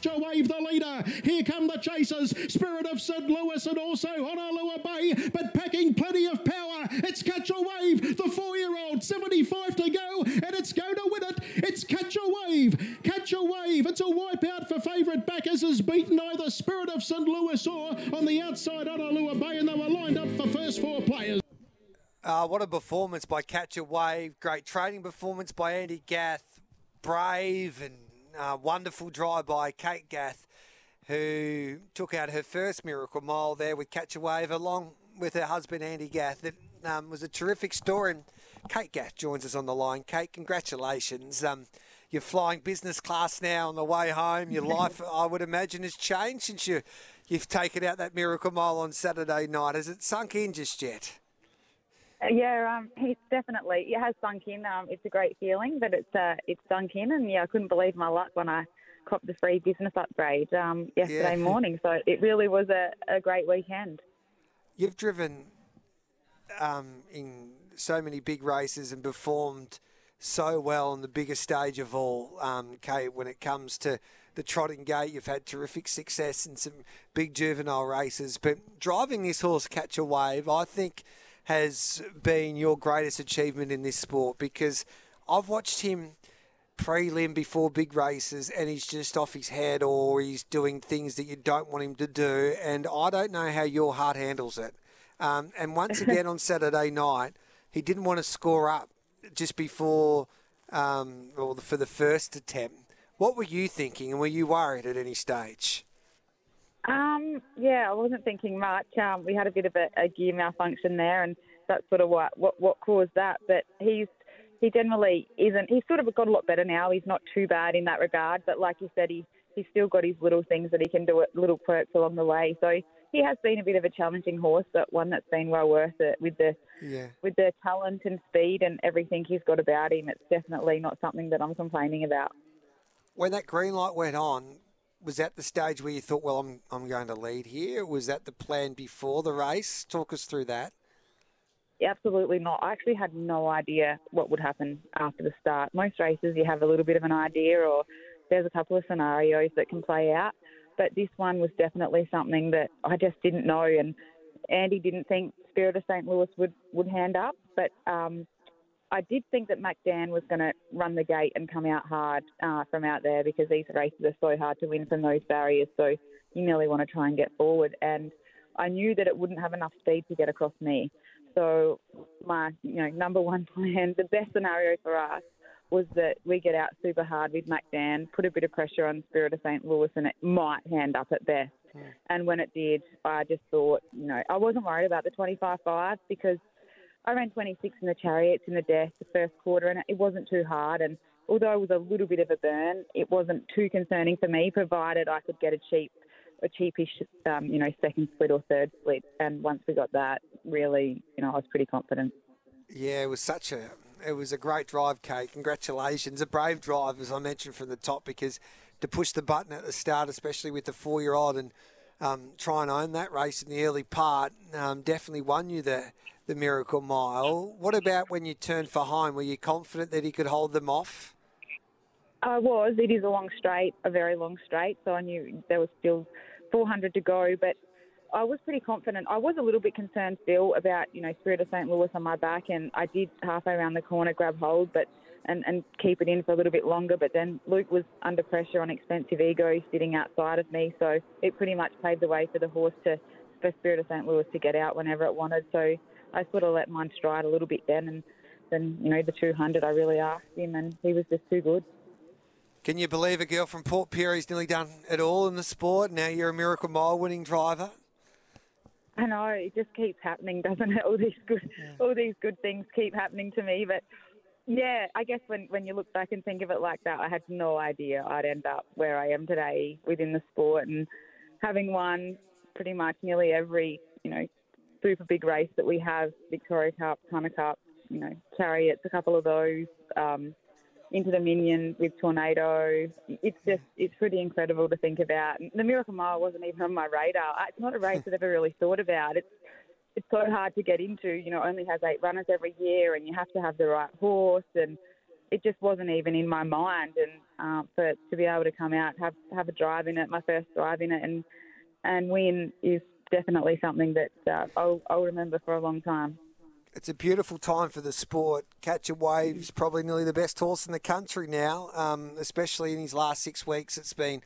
Catch a Wave, the leader. Here come the chasers. Spirit of St. Louis and also Honolulu Bay, but packing plenty of power. It's Catch a Wave, the four-year-old, 75 to go, and it's going to win it. It's Catch a Wave. Catch a Wave. It's a wipeout for favourite backers. Has beaten either Spirit of St. Louis or on the outside Honolulu Bay, and they were lined up for first four players. Uh, what a performance by Catch a Wave. Great training performance by Andy Gath. Brave and uh, wonderful drive by Kate Gath, who took out her first Miracle Mile there with Catch a Wave along with her husband Andy Gath. It um, was a terrific story. And Kate Gath joins us on the line. Kate, congratulations. Um, you're flying business class now on the way home. Your life, I would imagine, has changed since you, you've taken out that Miracle Mile on Saturday night. Has it sunk in just yet? Yeah, um, it's definitely it has sunk in. Um, it's a great feeling, but it's uh, it's sunk in, and yeah, I couldn't believe my luck when I copped the free business upgrade um, yesterday Yeah. morning. So it really was a, a great weekend. You've driven um, in so many big races and performed so well on the biggest stage of all, um, Kate, when it comes to the trotting gate. You've had terrific success in some big juvenile races, but driving this horse Catch a Wave, I think, has been your greatest achievement in this sport because I've watched him prelim before big races and he's just off his head or he's doing things that you don't want him to do. And I don't know how your heart handles it. Um, and once again on Saturday night, he didn't want to score up just before um, or for the first attempt. What were you thinking and were you worried at any stage? Um, yeah, I wasn't thinking much. Um, we had a bit of a, a gear malfunction there, and that's sort of what, what what caused that. But he's he generally isn't. He's sort of got a lot better now. He's not too bad in that regard. But like you said, he he's still got his little things that he can do, little quirks along the way. So he has been a bit of a challenging horse, but one that's been well worth it with the Yeah. with the talent and speed and everything he's got about him. It's definitely not something that I'm complaining about. When that green light went on, was that the stage where you thought, well, I'm, I'm going to lead here? Was that the plan before the race? Talk us through that. Absolutely not. I actually had no idea what would happen after the start. Most races, you have a little bit of an idea, or there's a couple of scenarios that can play out. But this one was definitely something that I just didn't know. And Andy didn't think Spirit of St. Louis would, would hand up. But um, I did think that MacDan was going to run the gate and come out hard uh, from out there because these races are so hard to win from those barriers. So you merely want to try and get forward. And I knew that it wouldn't have enough speed to get across me. So my, you know, number one plan, the best scenario for us was that we get out super hard with MacDan, put a bit of pressure on Spirit of St. Louis, and it might hand up at best. And when it did, I just thought, you know, I wasn't worried about the 25-5 because I ran 26 in the chariots in the death the first quarter, and it wasn't too hard. And although it was a little bit of a burn, it wasn't too concerning for me, provided I could get a cheap, a cheapish, um, you know, second split or third split. And once we got that, really, you know, I was pretty confident. Yeah, it was such a it was a great drive, Kate. Congratulations, a brave drive, as I mentioned from the top, because to push the button at the start, especially with the four year old, and um, try and own that race in the early part, um, definitely won you the the miracle mile. What about when you turned for home? Were you confident that he could hold them off? I was. It is a long straight, a very long straight, so I knew there was still 400 to go, but I was pretty confident. I was a little bit concerned still about, you know, Spirit of St. Louis on my back, and I did halfway around the corner grab hold, but and, and keep it in for a little bit longer. But then Luke was under pressure on Expensive Ego sitting outside of me, so it pretty much paved the way for the horse to for Spirit of St. Louis to get out whenever it wanted. So I sort of let mine stride a little bit then, and then you know the 200 I really asked him, and he was just too good. Can you believe a girl from Port Pirie's nearly done it all in the sport? Now you're a miracle mile winning driver. I know it just keeps happening, doesn't it? All these good, all these good things keep happening to me. But yeah, I guess when when you look back and think of it like that, I had no idea I'd end up where I am today within the sport and having won pretty much nearly every you know super big race that we have: Victoria Cup, Hunter Cup, you know, Chariots, a couple of those. Um, Inter Dominion with Tornado. It's just, it's pretty incredible to think about. The Miracle Mile wasn't even on my radar. It's not a race I've ever really thought about. It's, it's so hard to get into. You know, only has eight runners every year, and you have to have the right horse. And it just wasn't even in my mind. And uh, for to be able to come out, have have a drive in it, my first drive in it, and and win is definitely something that uh, I'll, I'll remember for a long time. It's a beautiful time for the sport. Catch a Wave's probably nearly the best horse in the country now, um, especially in his last six weeks. It's been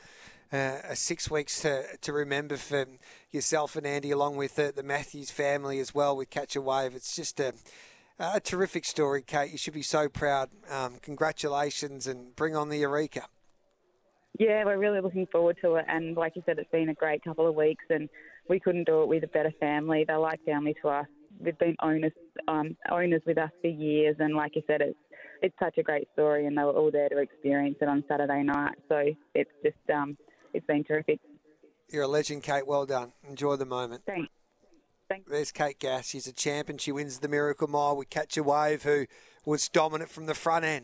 uh, six weeks to, to remember for yourself and Andy, along with the, the Matthews family as well with Catch a Wave. It's just a, a terrific story, Kate. You should be so proud. Um, congratulations and bring on the Eureka. Yeah, we're really looking forward to it. And like you said, it's been a great couple of weeks, and we couldn't do it with a better family. They're like family to us. They've been owners um, owners with us for years, and like you said, it's it's such a great story, and they were all there to experience it on Saturday night. So it's just um, it's been terrific. You're a legend, Kate. Well done. Enjoy the moment. Thanks. Thanks. There's Kate Gath. She's a champion. She wins the Miracle Mile with Catch a Wave, who was dominant from the front end.